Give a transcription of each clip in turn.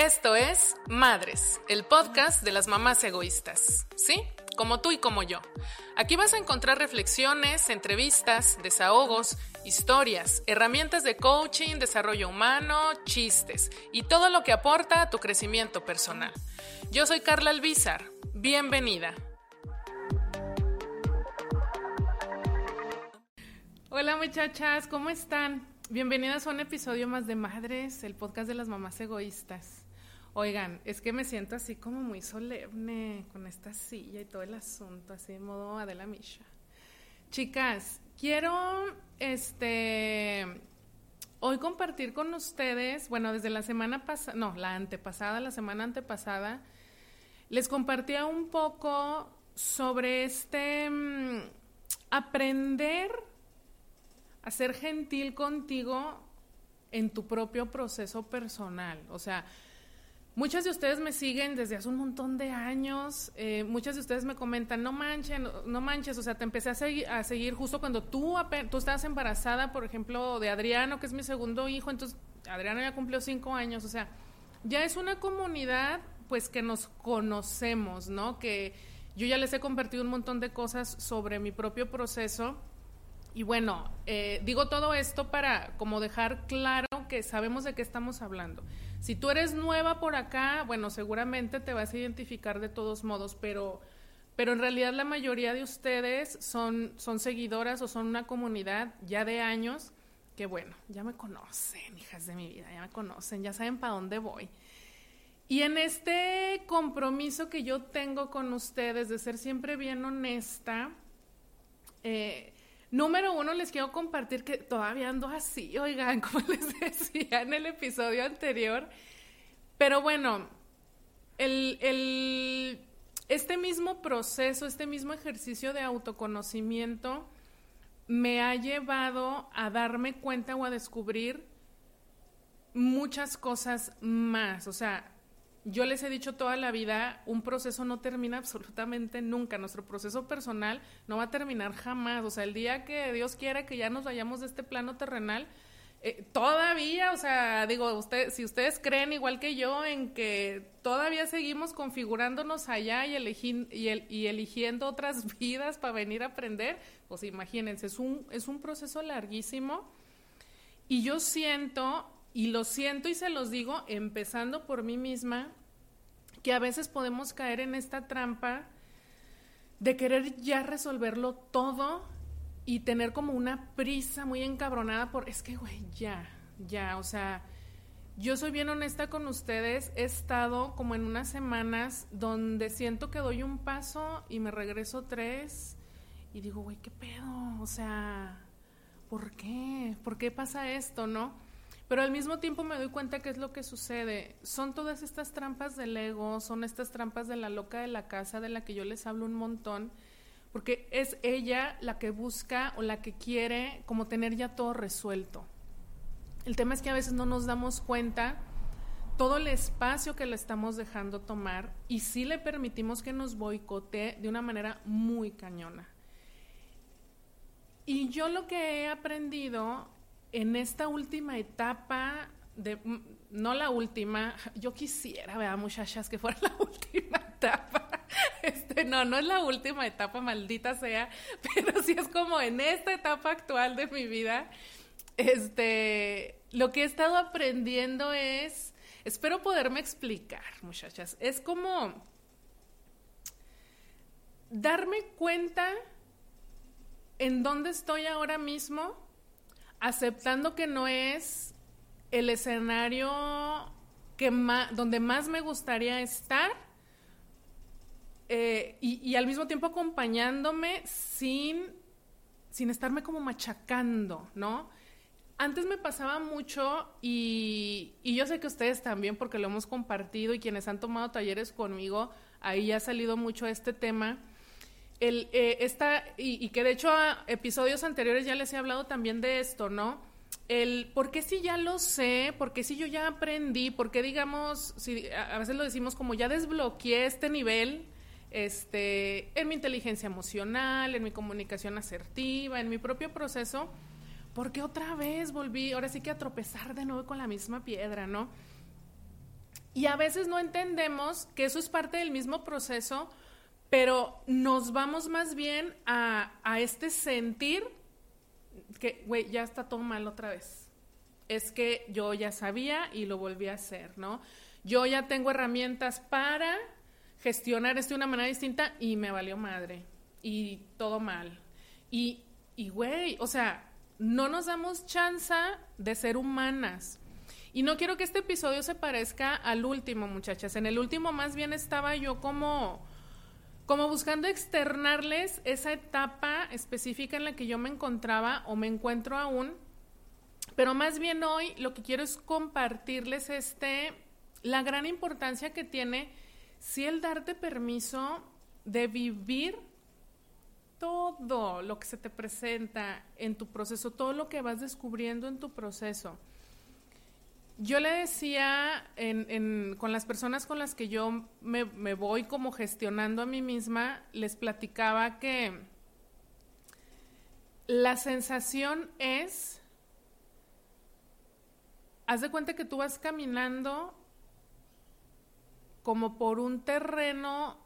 Esto es Madres, el podcast de las mamás egoístas. ¿Sí? Como tú y como yo. Aquí vas a encontrar reflexiones, entrevistas, desahogos, historias, herramientas de coaching, desarrollo humano, chistes y todo lo que aporta a tu crecimiento personal. Yo soy Carla Albizar. Bienvenida. Hola muchachas, ¿cómo están? Bienvenidas a un episodio más de Madres, el podcast de las mamás egoístas. Oigan, es que me siento así como muy solemne con esta silla y todo el asunto, así de modo Adela Misha. Chicas, quiero este hoy compartir con ustedes, bueno, desde la semana pasada, no, la antepasada, la semana antepasada, les compartía un poco sobre este mm, aprender a ser gentil contigo en tu propio proceso personal. O sea, Muchas de ustedes me siguen desde hace un montón de años. Eh, muchas de ustedes me comentan, no manchen, no manches. O sea, te empecé a seguir, a seguir justo cuando tú, tú estabas embarazada, por ejemplo, de Adriano, que es mi segundo hijo. Entonces, Adriano ya cumplió cinco años. O sea, ya es una comunidad, pues, que nos conocemos, ¿no? Que yo ya les he compartido un montón de cosas sobre mi propio proceso. Y bueno, eh, digo todo esto para como dejar claro que sabemos de qué estamos hablando. Si tú eres nueva por acá, bueno, seguramente te vas a identificar de todos modos, pero, pero en realidad la mayoría de ustedes son, son seguidoras o son una comunidad ya de años que, bueno, ya me conocen, hijas de mi vida, ya me conocen, ya saben para dónde voy. Y en este compromiso que yo tengo con ustedes de ser siempre bien honesta, eh, Número uno, les quiero compartir que todavía ando así, oigan, como les decía en el episodio anterior. Pero bueno, el, este mismo proceso, este mismo ejercicio de autoconocimiento me ha llevado a darme cuenta o a descubrir muchas cosas más. O sea, yo les he dicho toda la vida, un proceso no termina absolutamente nunca. Nuestro proceso personal no va a terminar jamás. O sea, el día que Dios quiera que ya nos vayamos de este plano terrenal, eh, todavía, o sea, digo, usted, si ustedes creen igual que yo en que todavía seguimos configurándonos allá y, y, eligiendo otras vidas para venir a aprender, pues imagínense, es un, es un proceso larguísimo. Y yo siento y lo siento y se los digo, empezando por mí misma, que a veces podemos caer en esta trampa de querer ya resolverlo todo y tener como una prisa muy encabronada por, es que, güey, ya, ya, o sea, yo soy bien honesta con ustedes, he estado como en unas semanas donde siento que doy un paso y me regreso tres y digo, güey, ¿qué pedo? O sea, ¿por qué? ¿Por qué pasa esto, no? Pero al mismo tiempo me doy cuenta que es lo que sucede. Son todas estas trampas del ego, son estas trampas de la loca de la casa de la que yo les hablo un montón, porque es ella la que busca o la que quiere como tener ya todo resuelto. El tema es que a veces no nos damos cuenta todo el espacio que le estamos dejando tomar y sí le permitimos que nos boicotee de una manera muy cañona. Y yo lo que he aprendido en esta última etapa de no la última, yo quisiera, ¿verdad, muchachas, que fuera la última etapa. Este, no, no es la última etapa, maldita sea, pero sí es como en esta etapa actual de mi vida, este, lo que he estado aprendiendo es, espero poderme explicar, muchachas, es como darme cuenta en dónde estoy ahora mismo aceptando que no es el escenario que donde más me gustaría estar eh, y, al mismo tiempo acompañándome sin, sin estarme como machacando, ¿no? Antes me pasaba mucho y, yo sé que ustedes también porque lo hemos compartido y quienes han tomado talleres conmigo, ahí ha salido mucho este tema el, eh, esta, y, que de hecho a episodios anteriores ya les he hablado también de esto, ¿no? El por qué si ya lo sé, por qué si yo ya aprendí, por qué digamos, si a veces lo decimos como ya desbloqueé este nivel, este, en mi inteligencia emocional, en mi comunicación asertiva, en mi propio proceso, porque otra vez volví, ahora sí que a tropezar de nuevo con la misma piedra, ¿no? Y a veces no entendemos que eso es parte del mismo proceso, pero nos vamos más bien a, a este sentir que, güey, ya está todo mal otra vez. Es que yo ya sabía y lo volví a hacer, ¿no? Yo ya tengo herramientas para gestionar esto de una manera distinta y me valió madre. Y todo mal. Y, y güey, o sea, no nos damos chance de ser humanas. Y no quiero que este episodio se parezca al último, muchachas. En el último más bien estaba yo como como buscando externarles esa etapa específica en la que yo me encontraba o me encuentro aún, pero más bien hoy lo que quiero es compartirles este la gran importancia que tiene si el darte permiso de vivir todo lo que se te presenta en tu proceso, todo lo que vas descubriendo en tu proceso yo le decía con las personas con las que yo me, voy como gestionando a mí misma, les platicaba que la sensación es, haz de cuenta que tú vas caminando como por un terreno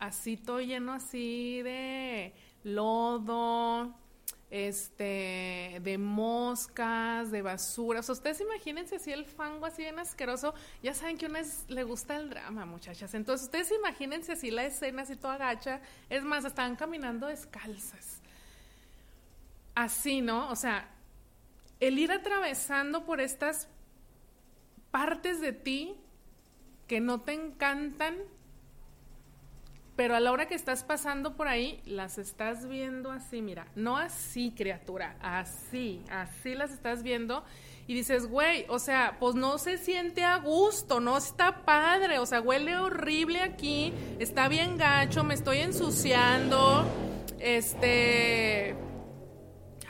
así todo lleno así de lodo, este, de moscas, de basura. Ustedes imagínense si el fango así bien asqueroso. Ya saben que a una le gusta el drama, muchachas. Entonces, ustedes imagínense si la escena así toda agacha. Es más, estaban caminando descalzas. Así, ¿no? O sea, el ir atravesando por estas partes de ti que no te encantan, pero a la hora que estás pasando por ahí, las estás viendo así, mira, no así, criatura, así, así las estás viendo y dices, güey, o sea, pues no se siente a gusto, no está padre, o sea, huele horrible aquí, está bien gacho, me estoy ensuciando, este...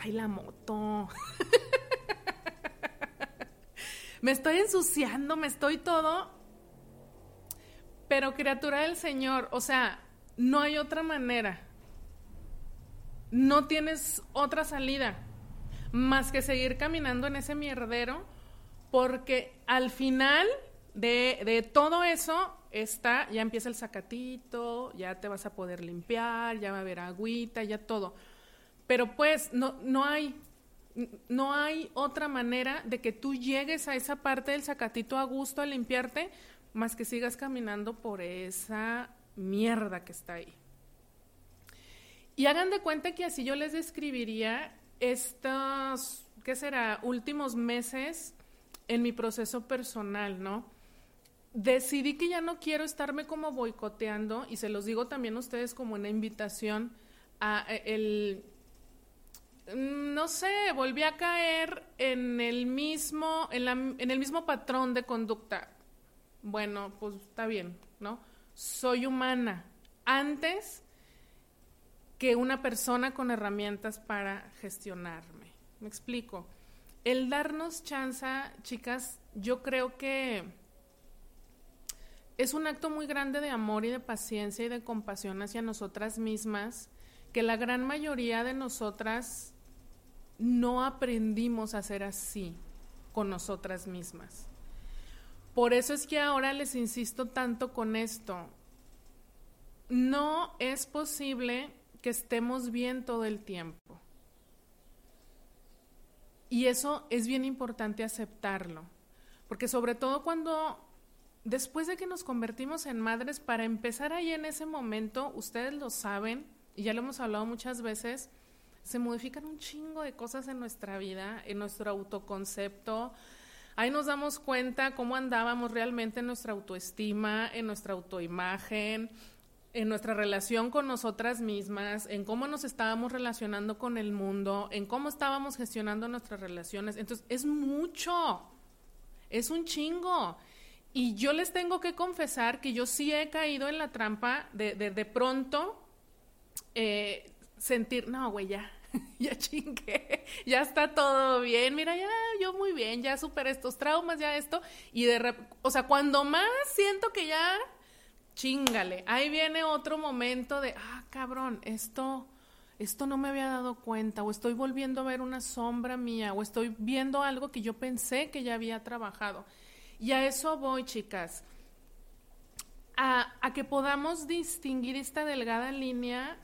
Ay, la moto. me estoy ensuciando, me estoy todo pero criatura del Señor, o sea, no hay otra manera. No tienes otra salida más que seguir caminando en ese mierdero, porque al final de, todo eso está, ya empieza el sacatito, ya te vas a poder limpiar, ya va a haber agüita, ya todo. Pero pues no, no hay, no hay otra manera de que tú llegues a esa parte del sacatito a gusto a limpiarte más que sigas caminando por esa mierda que está ahí. Y hagan de cuenta que así yo les describiría estos, ¿qué será?, últimos meses en mi proceso personal, ¿no? Decidí que ya no quiero estarme como boicoteando y se los digo también a ustedes como una invitación a e, el no sé, volví a caer en el mismo en, la, en el mismo patrón de conducta bueno, pues está bien, ¿no? Soy humana antes que una persona con herramientas para gestionarme. Me explico. El darnos chance, chicas, yo creo que es un acto muy grande de amor y de paciencia y de compasión hacia nosotras mismas, que la gran mayoría de nosotras no aprendimos a ser así con nosotras mismas. Por eso es que ahora les insisto tanto con esto. No es posible que estemos bien todo el tiempo. Y eso es bien importante aceptarlo, porque sobre todo cuando después de que nos convertimos en madres, para empezar ahí en ese momento, ustedes lo saben, y ya lo hemos hablado muchas veces, se modifican un chingo de cosas en nuestra vida, en nuestro autoconcepto, Ahí nos damos cuenta cómo andábamos realmente en nuestra autoestima, en nuestra autoimagen, en nuestra relación con nosotras mismas, en cómo nos estábamos relacionando con el mundo, en cómo estábamos gestionando nuestras relaciones. Entonces, es mucho, es un chingo. Y yo les tengo que confesar que yo sí he caído en la trampa de de, pronto eh, sentir, no, güey, ya, ya chingué, ya está todo bien, mira, ya yo muy bien, ya superé estos traumas, ya esto, y de o sea, cuando más siento que ya, chingale, ahí viene otro momento de, ah, cabrón, esto, esto no me había dado cuenta, o estoy volviendo a ver una sombra mía, o estoy viendo algo que yo pensé que ya había trabajado. Y a eso voy, chicas. A, a que podamos distinguir esta delgada línea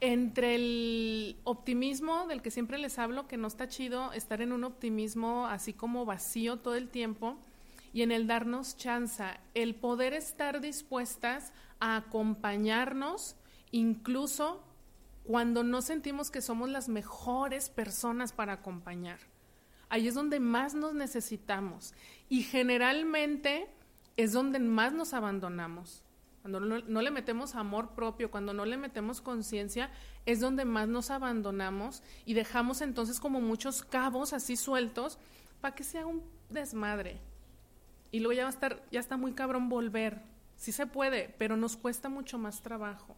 entre el optimismo del que siempre les hablo, que no está chido estar en un optimismo así como vacío todo el tiempo, y en el darnos chance, el poder estar dispuestas a acompañarnos incluso cuando no sentimos que somos las mejores personas para acompañar. Ahí es donde más nos necesitamos y generalmente es donde más nos abandonamos. Cuando no, le metemos amor propio, cuando no le metemos conciencia, es donde más nos abandonamos y dejamos entonces como muchos cabos así sueltos para que sea un desmadre. Y luego ya va a estar, ya está muy cabrón volver. Sí se puede, pero nos cuesta mucho más trabajo.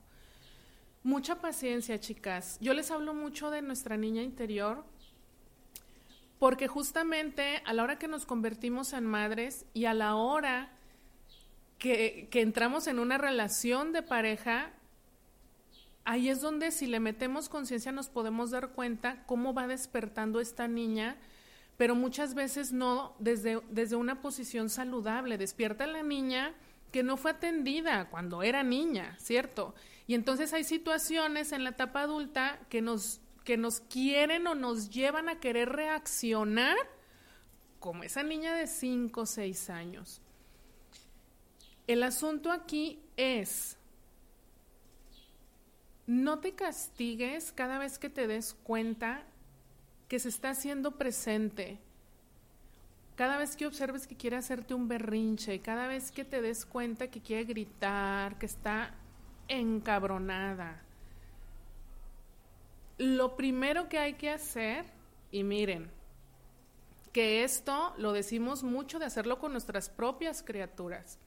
Mucha paciencia, chicas. Yo les hablo mucho de nuestra niña interior, porque justamente a la hora que nos convertimos en madres y a la hora que, entramos en una relación de pareja, ahí es donde si le metemos conciencia nos podemos dar cuenta cómo va despertando esta niña, pero muchas veces no desde, desde una posición saludable. Despierta la niña que no fue atendida cuando era niña, ¿cierto? Y entonces hay situaciones en la etapa adulta que nos, que nos quieren o nos llevan a querer reaccionar como esa niña de 5 o 6 años. El asunto aquí es, no te castigues cada vez que te des cuenta que se está haciendo presente. Cada vez que observes que quiere hacerte un berrinche, cada vez que te des cuenta que quiere gritar, que está encabronada. Lo primero que hay que hacer, y miren, que esto lo decimos mucho de hacerlo con nuestras propias criaturas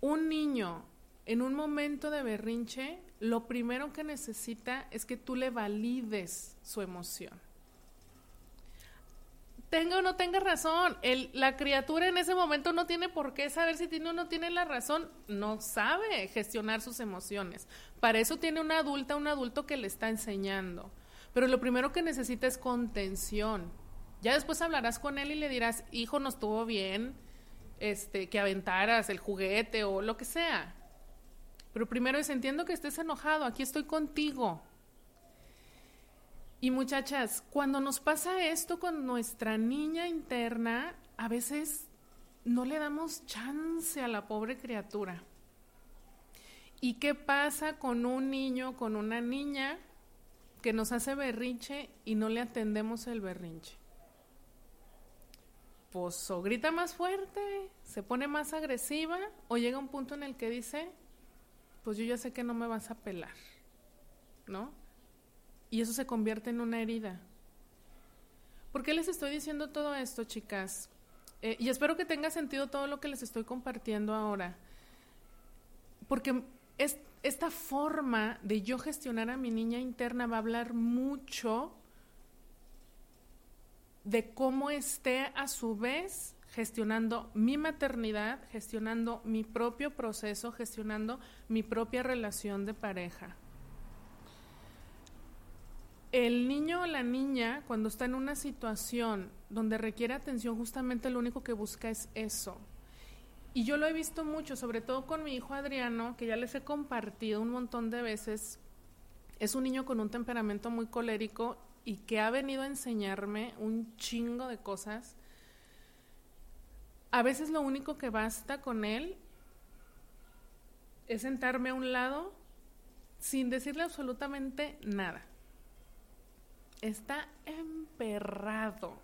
un niño en un momento de berrinche, lo primero que necesita es que tú le valides su emoción. Tenga o no tenga razón, la criatura en ese momento no tiene por qué saber si tiene o no tiene la razón, no sabe gestionar sus emociones. Para eso tiene una adulta, un adulto que le está enseñando. Pero lo primero que necesita es contención. Ya después hablarás con él y le dirás, hijo, no estuvo bien, este, que aventaras el juguete o lo que sea. Pero primero es entiendo que estés enojado, aquí estoy contigo. Y muchachas, cuando nos pasa esto con nuestra niña interna, a veces no le damos chance a la pobre criatura. ¿Y qué pasa con un niño, con una niña que nos hace berrinche y no le atendemos el berrinche? Pues o grita más fuerte, se pone más agresiva o llega un punto en el que dice, pues yo ya sé que no me vas a pelar, ¿no? Y eso se convierte en una herida. ¿Por qué les estoy diciendo todo esto, chicas? Eh, y espero que tenga sentido todo lo que les estoy compartiendo ahora. Porque es, esta forma de yo gestionar a mi niña interna va a hablar mucho de cómo esté a su vez gestionando mi maternidad, gestionando mi propio proceso, gestionando mi propia relación de pareja. El niño o la niña, cuando está en una situación donde requiere atención, justamente lo único que busca es eso. Y yo lo he visto mucho, sobre todo con mi hijo Adriano, que ya les he compartido un montón de veces. Es un niño con un temperamento muy colérico y que ha venido a enseñarme un chingo de cosas. A veces lo único que basta con él es sentarme a un lado sin decirle absolutamente nada. Está emperrado.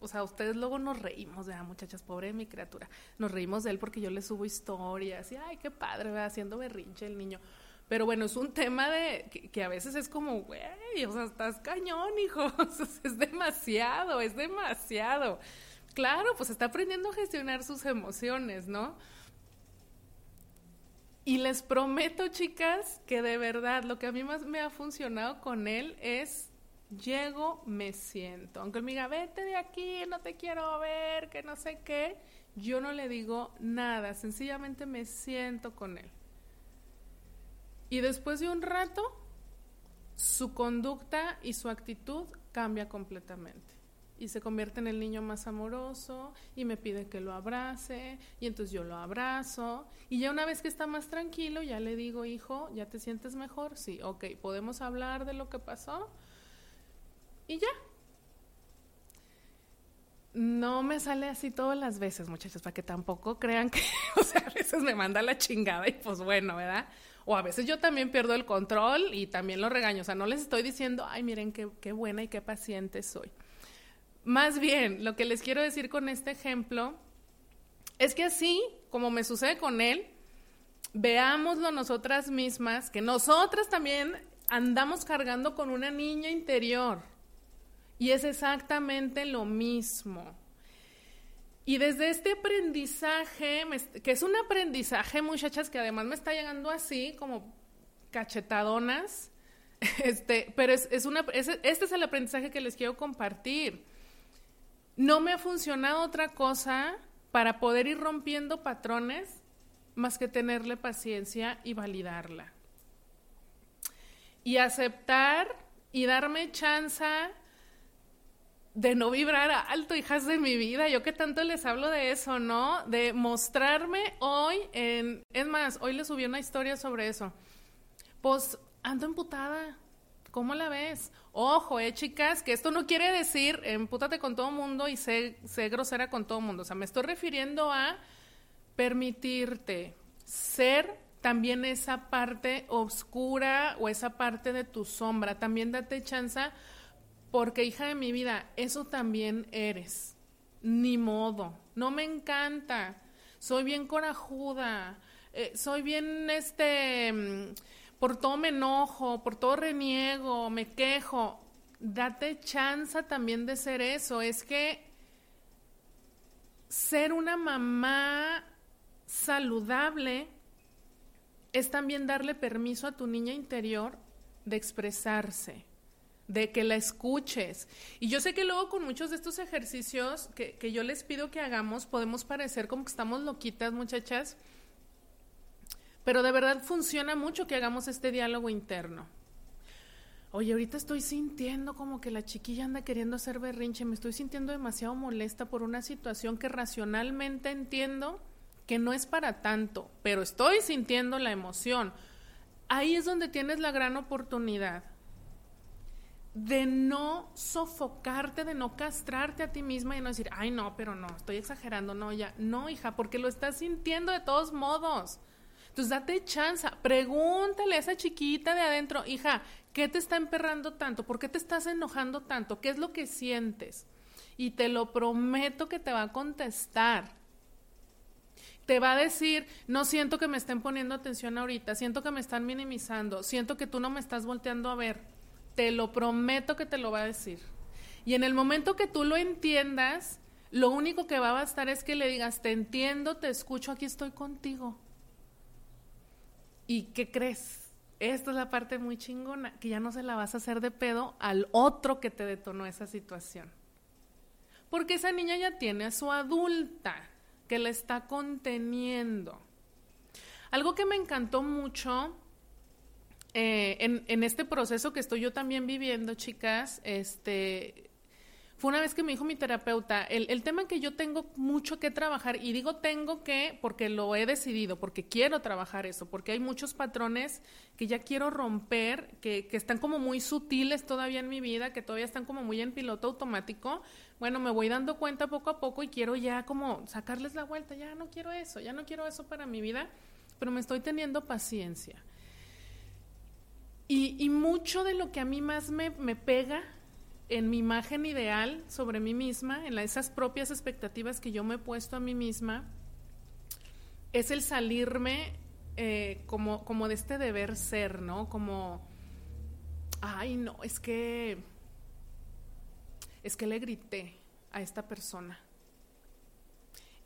O sea, ustedes luego nos reímos de, ah, muchachas, pobre mi criatura. Nos reímos de él porque yo le subo historias y, ay, qué padre, va haciendo berrinche el niño. Pero bueno, es un tema de que, a veces es como, güey, o sea, estás cañón, hijo. es demasiado, es demasiado. Claro, pues está aprendiendo a gestionar sus emociones, ¿no? Y les prometo, chicas, que de verdad lo que a mí más me ha funcionado con él es llego, me siento. Aunque él me diga, vete de aquí, no te quiero ver, que no sé qué, yo no le digo nada, sencillamente me siento con él. Y después de un rato, su conducta y su actitud cambia completamente. y se convierte en el niño más amoroso y me pide que lo abrace y entonces yo lo abrazo y ya una vez que está más tranquilo ya le digo, hijo, ¿ya te sientes mejor? Sí, ok, podemos hablar de lo que pasó y ya. No me sale así todas las veces, muchachos, para que tampoco crean que, o sea, a veces me manda la chingada y pues bueno, ¿verdad? O a veces yo también pierdo el control y también lo regaño. O sea, no les estoy diciendo, ay, miren qué, qué buena y qué paciente soy. Más bien, lo que les quiero decir con este ejemplo es que así, como me sucede con él, veámoslo nosotras mismas, que nosotras también andamos cargando con una niña interior. Y es exactamente lo mismo. Y desde este aprendizaje, que es un aprendizaje, muchachas, que además me está llegando así, como cachetadonas, este, pero es, una, este es el aprendizaje que les quiero compartir. No me ha funcionado otra cosa para poder ir rompiendo patrones más que tenerle paciencia y validarla. Y aceptar y darme chance de no vibrar alto, hijas de mi vida. Yo que tanto les hablo de eso, ¿no? De mostrarme hoy en... Es más, hoy les subí una historia sobre eso. Pues ando emputada. ¿Cómo la ves? Ojo, eh, chicas, que esto no quiere decir empútate con todo mundo y sé, sé grosera con todo mundo. O sea, me estoy refiriendo a permitirte ser también esa parte oscura o esa parte de tu sombra. También date chance porque hija de mi vida, eso también eres. Ni modo. No me encanta. Soy bien corajuda. Eh, soy bien, este, mm, por todo me enojo, por todo reniego, me quejo. Date chance también de ser eso. Es que ser una mamá saludable es también darle permiso a tu niña interior de expresarse de que la escuches. Y yo sé que luego con muchos de estos ejercicios que, que yo les pido que hagamos, podemos parecer como que estamos loquitas, muchachas, pero de verdad funciona mucho que hagamos este diálogo interno. Oye, ahorita estoy sintiendo como que la chiquilla anda queriendo hacer berrinche, me estoy sintiendo demasiado molesta por una situación que racionalmente entiendo que no es para tanto, pero estoy sintiendo la emoción. Ahí es donde tienes la gran oportunidad de no sofocarte, de no castrarte a ti misma y no decir, ay, no, pero no, estoy exagerando, no, ya, no, hija, porque lo estás sintiendo de todos modos. Entonces, date chance, pregúntale a esa chiquita de adentro, hija, ¿qué te está emperrando tanto? ¿Por qué te estás enojando tanto? ¿Qué es lo que sientes? Y te lo prometo que te va a contestar. Te va a decir, no siento que me estén poniendo atención ahorita, siento que me están minimizando, siento que tú no me estás volteando a ver te lo prometo que te lo va a decir. Y en el momento que tú lo entiendas, lo único que va a bastar es que le digas, te entiendo, te escucho, aquí estoy contigo. ¿Y qué crees? Esta es la parte muy chingona, que ya no se la vas a hacer de pedo al otro que te detonó esa situación. Porque esa niña ya tiene a su adulta que la está conteniendo. Algo que me encantó mucho eh, en, este proceso que estoy yo también viviendo, chicas, este, fue una vez que me dijo mi terapeuta, el, el, tema que yo tengo mucho que trabajar, y digo tengo que porque lo he decidido, porque quiero trabajar eso, porque hay muchos patrones que ya quiero romper, que, que están como muy sutiles todavía en mi vida, que todavía están como muy en piloto automático. Bueno, me voy dando cuenta poco a poco y quiero ya como sacarles la vuelta, ya no quiero eso, ya no quiero eso para mi vida, pero me estoy teniendo paciencia y, mucho de lo que a mí más me, pega en mi imagen ideal sobre mí misma, en esas propias expectativas que yo me he puesto a mí misma, es el salirme eh, como, como de este deber ser, ¿no? Como, ay, no, es que, es que le grité a esta persona.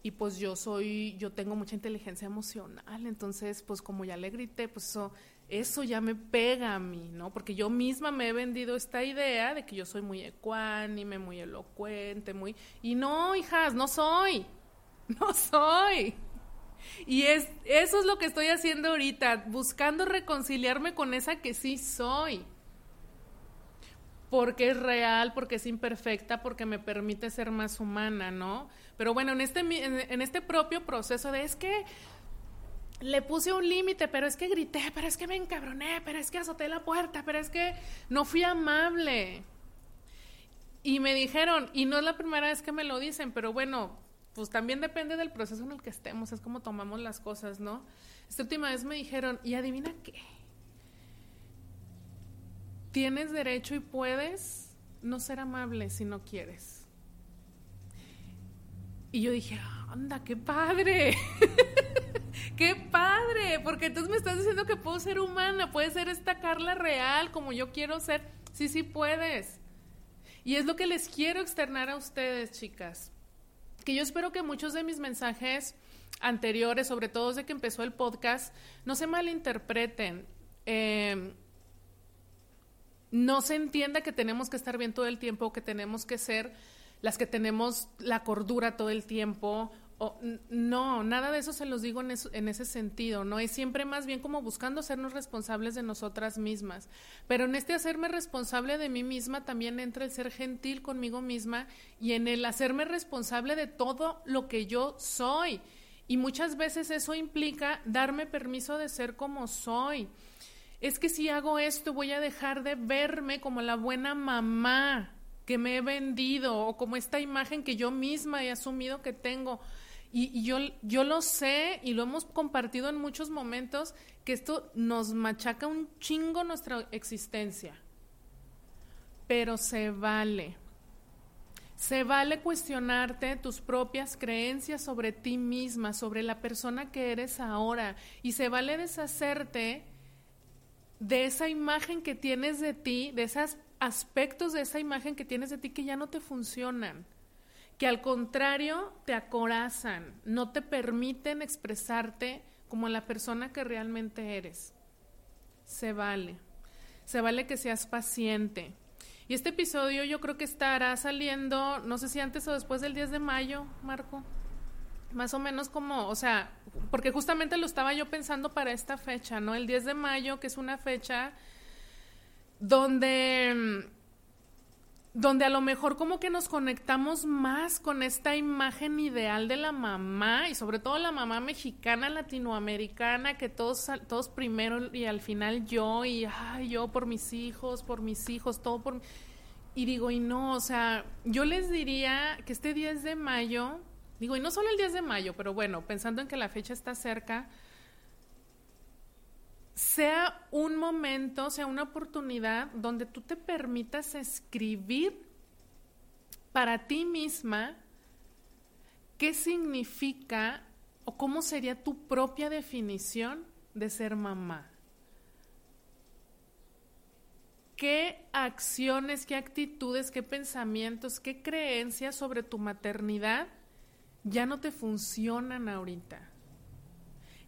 Y pues yo soy, yo tengo mucha inteligencia emocional, entonces pues como ya le grité, pues eso eso ya me pega a mí, ¿no? Porque yo misma me he vendido esta idea de que yo soy muy ecuánime, muy elocuente, muy... Y no, hijas, no soy, no soy. Y es, eso es lo que estoy haciendo ahorita, buscando reconciliarme con esa que sí soy. porque es real, porque es imperfecta, porque me permite ser más humana, ¿no? Pero bueno, en este, en, este propio proceso de es que le puse un límite, pero es que grité, pero es que me encabroné, pero es que azoté la puerta, pero es que no fui amable. Y me dijeron, y no es la primera vez que me lo dicen, pero bueno, pues también depende del proceso en el que estemos, es como tomamos las cosas, ¿no? Esta última vez me dijeron, y adivina qué, tienes derecho y puedes no ser amable si no quieres. Y yo dije, anda, qué padre. qué padre, porque entonces me estás diciendo que puedo ser humana, puedes ser esta Carla real como yo quiero ser. Sí, sí puedes. Y es lo que les quiero externar a ustedes, chicas. Que yo espero que muchos de mis mensajes anteriores, sobre todo desde que empezó el podcast, no se malinterpreten. Eh, no se entienda que tenemos que estar bien todo el tiempo, que tenemos que ser las que tenemos la cordura todo el tiempo. No, nada de eso se los digo en, en, ese sentido, ¿no? Es siempre más bien como buscando hacernos responsables de nosotras mismas. Pero en este hacerme responsable de mí misma también entra el ser gentil conmigo misma y en el hacerme responsable de todo lo que yo soy. Y muchas veces eso implica darme permiso de ser como soy es que si hago esto voy a dejar de verme como la buena mamá que me he vendido o como esta imagen que yo misma he asumido que tengo. Y, yo, yo lo sé y lo hemos compartido en muchos momentos que esto nos machaca un chingo nuestra existencia. Pero se vale. Se vale cuestionarte tus propias creencias sobre ti misma, sobre la persona que eres ahora. Y se vale deshacerte de esa imagen que tienes de ti, de esos aspectos de esa imagen que tienes de ti que ya no te funcionan, que al contrario te acorazan, no te permiten expresarte como la persona que realmente eres. Se vale, se vale que seas paciente. Y este episodio yo creo que estará saliendo, no sé si antes o después del 10 de mayo, Marco. Más o menos como, o sea, porque justamente lo estaba yo pensando para esta fecha, ¿no? El 10 de mayo, que es una fecha donde donde a lo mejor como que nos conectamos más con esta imagen ideal de la mamá y sobre todo la mamá mexicana, latinoamericana, que todos, todos primero y al final yo y ay, yo por mis hijos, por mis hijos, todo por... Y digo, y no, o sea, yo les diría que este 10 de mayo Digo, y no solo el 10 de mayo, pero bueno, pensando en que la fecha está cerca, sea un momento, sea una oportunidad donde tú te permitas escribir para ti misma qué significa o cómo sería tu propia definición de ser mamá. ¿Qué acciones, qué actitudes, qué pensamientos, qué creencias sobre tu maternidad ya no te funcionan ahorita?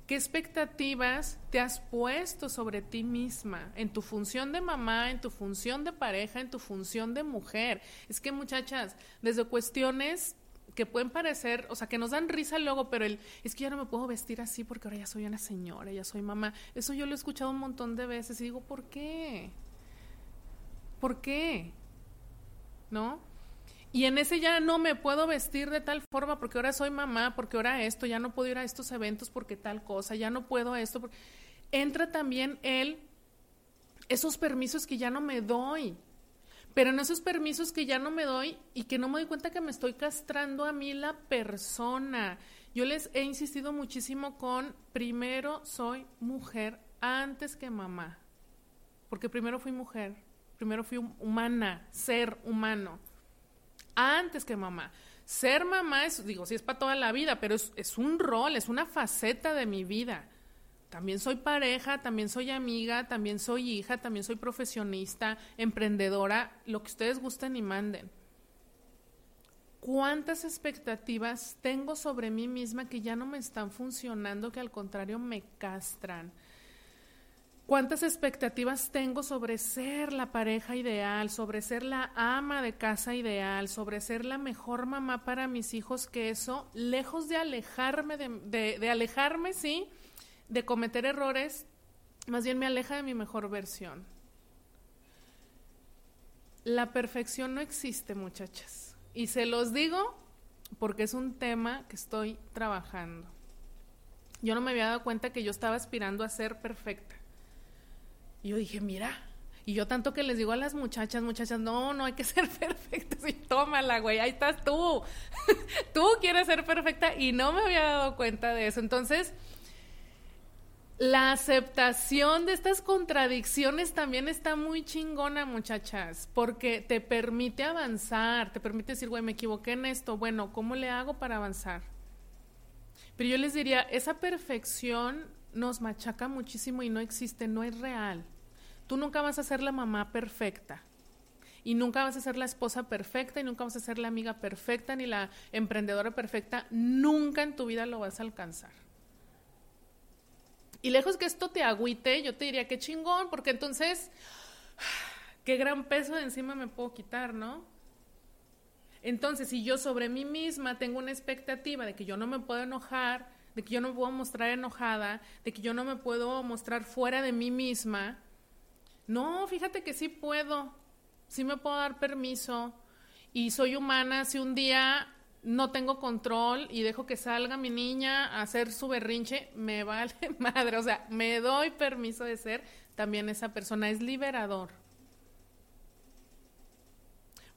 ¿Qué expectativas te has puesto sobre ti misma en tu función de mamá, en tu función de pareja, en tu función de mujer? Es que muchachas, desde cuestiones que pueden parecer, o sea, que nos dan risa luego, pero el, es que ya no me puedo vestir así porque ahora ya soy una señora, ya soy mamá. Eso yo lo he escuchado un montón de veces y digo, ¿por qué? ¿Por qué? ¿No? Y en ese ya no me puedo vestir de tal forma porque ahora soy mamá, porque ahora esto, ya no puedo ir a estos eventos porque tal cosa, ya no puedo esto. Entra también el, esos permisos que ya no me doy. Pero en esos permisos que ya no me doy y que no me doy cuenta que me estoy castrando a mí la persona. Yo les he insistido muchísimo con primero soy mujer antes que mamá. Porque primero fui mujer, primero fui humana, ser humano antes que mamá. Ser mamá es, digo, sí es para toda la vida, pero es, un rol, es una faceta de mi vida. También soy pareja, también soy amiga, también soy hija, también soy profesionista, emprendedora, lo que ustedes gusten y manden. ¿Cuántas expectativas tengo sobre mí misma que ya no me están funcionando, que al contrario me castran? ¿Cuántas expectativas tengo sobre ser la pareja ideal, sobre ser la ama de casa ideal, sobre ser la mejor mamá para mis hijos? Que eso, lejos de alejarme, de, alejarme, sí, de cometer errores, más bien me aleja de mi mejor versión. la perfección no existe, muchachas. Y se los digo porque es un tema que estoy trabajando. Yo no me había dado cuenta que yo estaba aspirando a ser perfecta. Y yo dije, mira, y yo tanto que les digo a las muchachas, muchachas, no, no hay que ser perfectas. Y tómala, güey, ahí estás tú. tú quieres ser perfecta y no me había dado cuenta de eso. Entonces, la aceptación de estas contradicciones también está muy chingona, muchachas, porque te permite avanzar, te permite decir, güey, me equivoqué en esto, bueno, ¿cómo le hago para avanzar? Pero yo les diría, esa perfección nos machaca muchísimo y no existe, no es real. Tú nunca vas a ser la mamá perfecta. Y nunca vas a ser la esposa perfecta y nunca vas a ser la amiga perfecta ni la emprendedora perfecta. Nunca en tu vida lo vas a alcanzar. Y lejos que esto te agüite, yo te diría que chingón, porque entonces, qué gran peso de encima me puedo quitar, ¿no? Entonces, si yo sobre mí misma tengo una expectativa de que yo no me puedo enojar, de que yo no me puedo mostrar enojada, de que yo no me puedo mostrar fuera de mí misma, no, fíjate que sí puedo, sí me puedo dar permiso. Y soy humana, si un día no tengo control y dejo que salga mi niña a hacer su berrinche, me vale madre, o sea, me doy permiso de ser también esa persona, es liberador.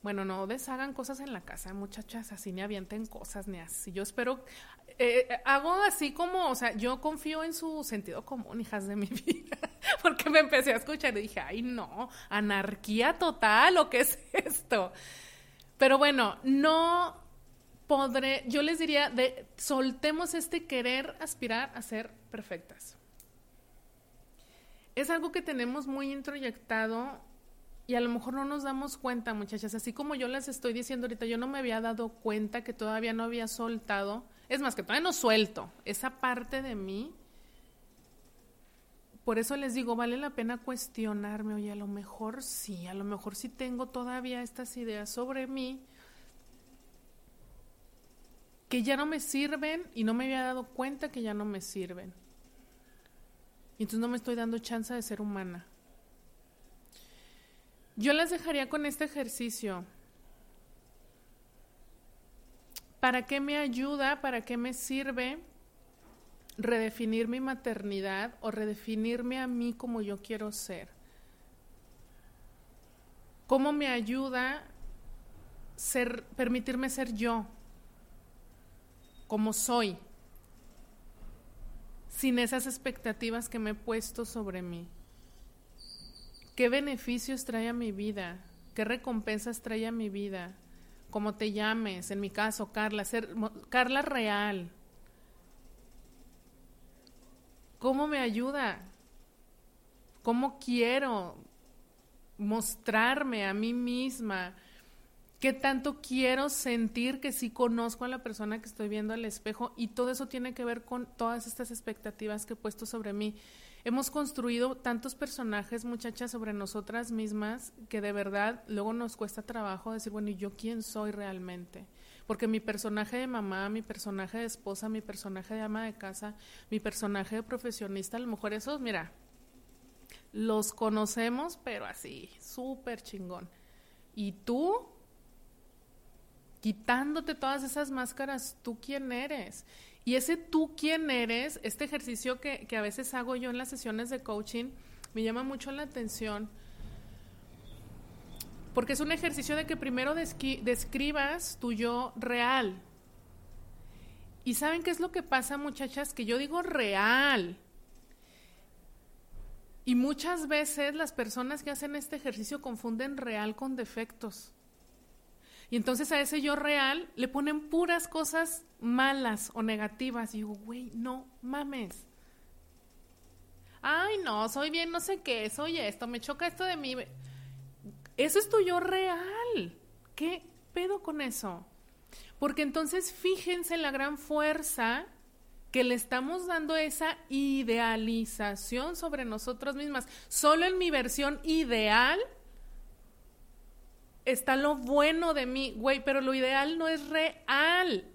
Bueno, no deshagan cosas en la casa, muchachas, así ni avienten cosas, ni así. Yo espero, eh, hago así como, o sea, yo confío en su sentido común, hijas de mi vida, porque me empecé a escuchar y dije, ay, no, anarquía total, ¿o qué es esto? Pero bueno, no podré, yo les diría, de, soltemos este querer aspirar a ser perfectas. Es algo que tenemos muy introyectado y a lo mejor no nos damos cuenta, muchachas. Así como yo les estoy diciendo ahorita, yo no me había dado cuenta que todavía no había soltado. Es más, que todavía no suelto esa parte de mí. Por eso les digo, vale la pena cuestionarme, oye, a lo mejor sí, a lo mejor sí tengo todavía estas ideas sobre mí que ya no me sirven y no me había dado cuenta que ya no me sirven. Y entonces no me estoy dando chance de ser humana. Yo las dejaría con este ejercicio. ¿Para qué me ayuda? ¿Para qué me sirve redefinir mi maternidad o redefinirme a mí como yo quiero ser? ¿Cómo me ayuda ser, permitirme ser yo? como soy, sin esas expectativas que me he puesto sobre mí. ¿Qué beneficios trae a mi vida? ¿Qué recompensas trae a mi vida? Como te llames, en mi caso, Carla, ser Carla real. ¿Cómo me ayuda? ¿Cómo quiero mostrarme a mí misma? qué tanto quiero sentir que sí conozco a la persona que estoy viendo al espejo y todo eso tiene que ver con todas estas expectativas que he puesto sobre mí. Hemos construido tantos personajes, muchachas, sobre nosotras mismas que de verdad luego nos cuesta trabajo decir, bueno, ¿y yo quién soy realmente? Porque mi personaje de mamá, mi personaje de esposa, mi personaje de ama de casa, mi personaje de profesionista, a lo mejor esos, mira, los conocemos, pero así, súper chingón. ¿Y tú? quitándote todas esas máscaras, tú quién eres. Y ese tú quién eres, este ejercicio que, a veces hago yo en las sesiones de coaching, me llama mucho la atención. Porque es un ejercicio de que primero describas tu yo real. ¿Y saben qué es lo que pasa, muchachas? Que yo digo real. Y muchas veces las personas que hacen este ejercicio confunden real con defectos. Y entonces a ese yo real le ponen puras cosas malas o negativas. Y digo, güey, no mames. Ay, no, soy bien, no sé qué, soy esto, me choca esto de mí. Eso es tu yo real. ¿Qué pedo con eso? Porque entonces fíjense la gran fuerza que le estamos dando esa idealización sobre nosotros mismas. Solo en mi versión ideal está lo bueno de mí, güey, pero lo ideal no es real.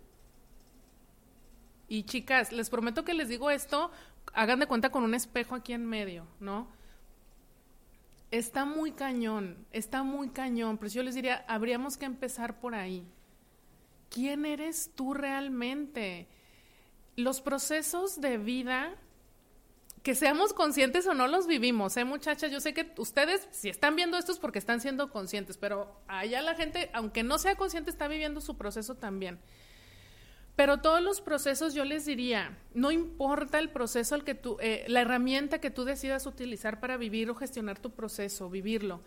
Y chicas, les prometo que les digo esto, hagan de cuenta con un espejo aquí en medio, ¿no? está muy cañón, está muy cañón, pero yo les diría, habríamos que empezar por ahí. ¿Quién eres tú realmente? Los procesos de vida que seamos conscientes o no los vivimos, ¿eh, muchachas? Yo sé que ustedes, si están viendo esto es porque están siendo conscientes, pero allá la gente, aunque no sea consciente, está viviendo su proceso también. Pero todos los procesos, yo les diría, no importa el proceso, el que tú, eh, la herramienta que tú decidas utilizar para vivir o gestionar tu proceso, vivirlo.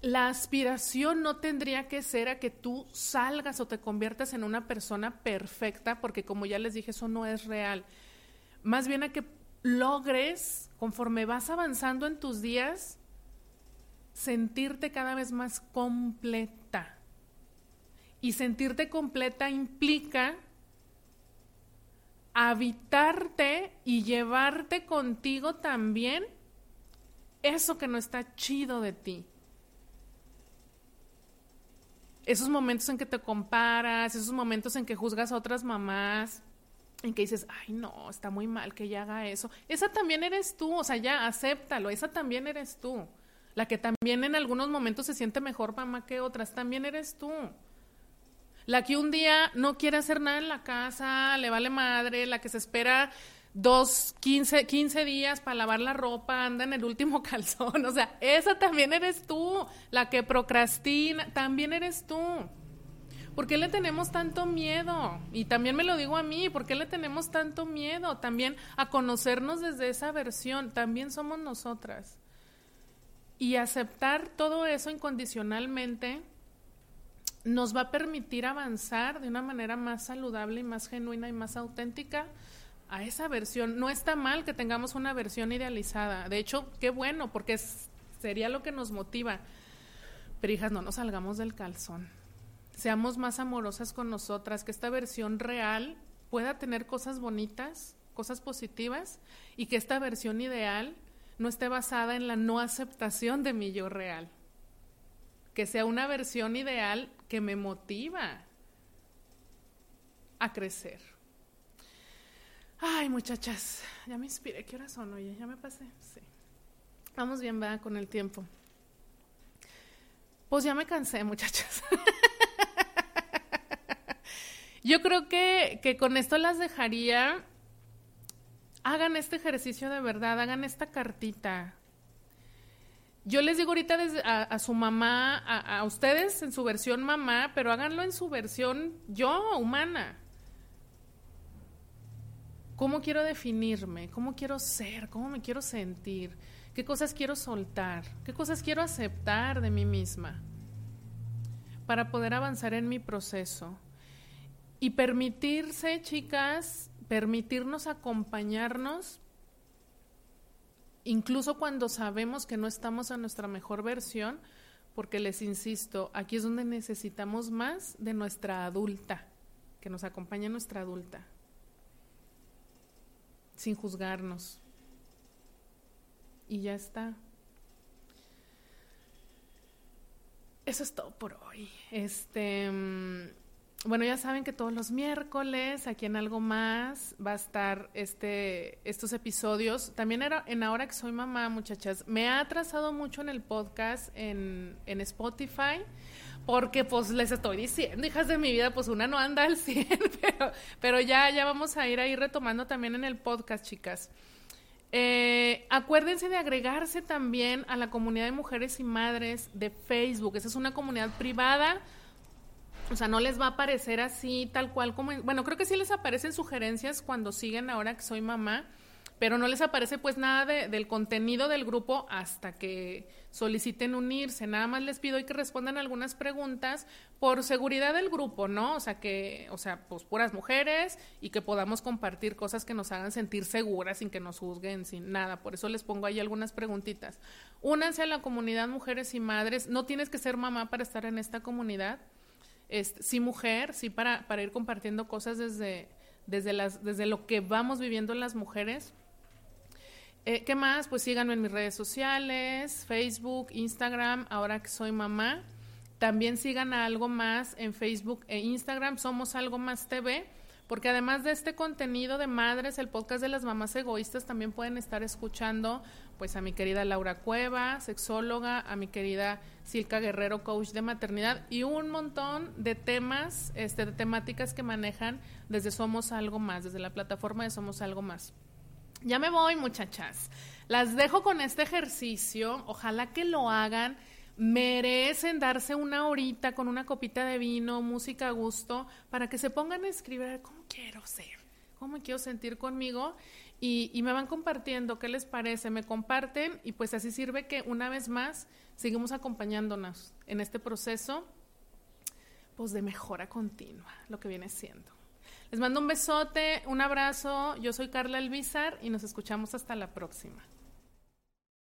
La aspiración no tendría que ser a que tú salgas o te conviertas en una persona perfecta, porque como ya les dije, eso no es real más bien a que logres, conforme vas avanzando en tus días, sentirte cada vez más completa. Y sentirte completa implica habitarte y llevarte contigo también eso que no está chido de ti. Esos momentos en que te comparas, esos momentos en que juzgas a otras mamás, en que dices, ay, no, está muy mal que ella haga eso. Esa también eres tú, o sea, ya acéptalo, esa también eres tú. La que también en algunos momentos se siente mejor mamá que otras, también eres tú. La que un día no quiere hacer nada en la casa, le vale madre, la que se espera dos, quince, quince días para lavar la ropa, anda en el último calzón, o sea, esa también eres tú. La que procrastina, también eres tú. ¿Por qué le tenemos tanto miedo? Y también me lo digo a mí, ¿por qué le tenemos tanto miedo? También a conocernos desde esa versión, también somos nosotras. Y aceptar todo eso incondicionalmente nos va a permitir avanzar de una manera más saludable y más genuina y más auténtica a esa versión. No está mal que tengamos una versión idealizada. De hecho, qué bueno, porque sería lo que nos motiva. Pero hijas, no nos salgamos del calzón seamos más amorosas con nosotras, que esta versión real pueda tener cosas bonitas, cosas positivas, y que esta versión ideal no esté basada en la no aceptación de mi yo real. Que sea una versión ideal que me motiva a crecer. Ay, muchachas, ya me inspiré. ¿Qué horas son? Oye, ya me pasé. Sí. Vamos bien, va, con el tiempo. Pues ya me cansé, muchachas. Yo creo que, que con esto las dejaría. Hagan este ejercicio de verdad, hagan esta cartita. Yo les digo ahorita a, su mamá, a, a, ustedes en su versión mamá, pero háganlo en su versión yo, humana. ¿Cómo quiero definirme? ¿Cómo quiero ser? ¿Cómo me quiero sentir? ¿Qué cosas quiero soltar? ¿Qué cosas quiero aceptar de mí misma? Para poder avanzar en mi proceso. Y permitirse, chicas, permitirnos acompañarnos, incluso cuando sabemos que no estamos a nuestra mejor versión, porque les insisto, aquí es donde necesitamos más de nuestra adulta, que nos acompañe nuestra adulta, sin juzgarnos. Y ya está. Eso es todo por hoy. Este. Bueno, ya saben que todos los miércoles aquí en Algo Más va a estar este, estos episodios. También era en Ahora que soy mamá, muchachas. Me ha atrasado mucho en el podcast en, en Spotify porque pues les estoy diciendo, hijas de mi vida, pues una no anda al 100, pero, pero ya, ya vamos a ir ahí retomando también en el podcast, chicas. Eh, acuérdense de agregarse también a la comunidad de mujeres y madres de Facebook. Esa es una comunidad privada o sea, no les va a aparecer así tal cual como... bueno, creo que sí les aparecen sugerencias cuando siguen ahora que soy mamá, pero no les aparece pues nada del contenido del grupo hasta que soliciten unirse. Nada más les pido y que respondan algunas preguntas por seguridad del grupo, ¿no? O sea, que, o sea, pues puras mujeres y que podamos compartir cosas que nos hagan sentir seguras sin que nos juzguen, sin nada. Por eso les pongo ahí algunas preguntitas. Únanse a la comunidad Mujeres y Madres. No tienes que ser mamá para estar en esta comunidad sí mujer, sí para, para ir compartiendo cosas desde, desde, las, desde lo que vamos viviendo las mujeres. Eh, ¿Qué más? Pues síganme en mis redes sociales, Facebook, Instagram, ahora que soy mamá. También sigan a algo más en Facebook e Instagram, somos algo más TV, porque además de este contenido de madres, el podcast de las mamás egoístas también pueden estar escuchando pues a mi querida Laura Cueva, sexóloga, a mi querida Silka Guerrero, coach de maternidad y un montón de temas, este, de temáticas que manejan desde Somos Algo Más, desde la plataforma de Somos Algo Más. Ya me voy, muchachas. Las dejo con este ejercicio. Ojalá que lo hagan. Merecen darse una horita con una copita de vino, música a gusto, para que se pongan a escribir cómo quiero ser, cómo me quiero sentir conmigo y, me van compartiendo qué les parece, me comparten y pues así sirve que una vez más seguimos acompañándonos en este proceso pues de mejora continua, lo que viene siendo. Les mando un besote, un abrazo. Yo soy Carla Elvizar y nos escuchamos hasta la próxima.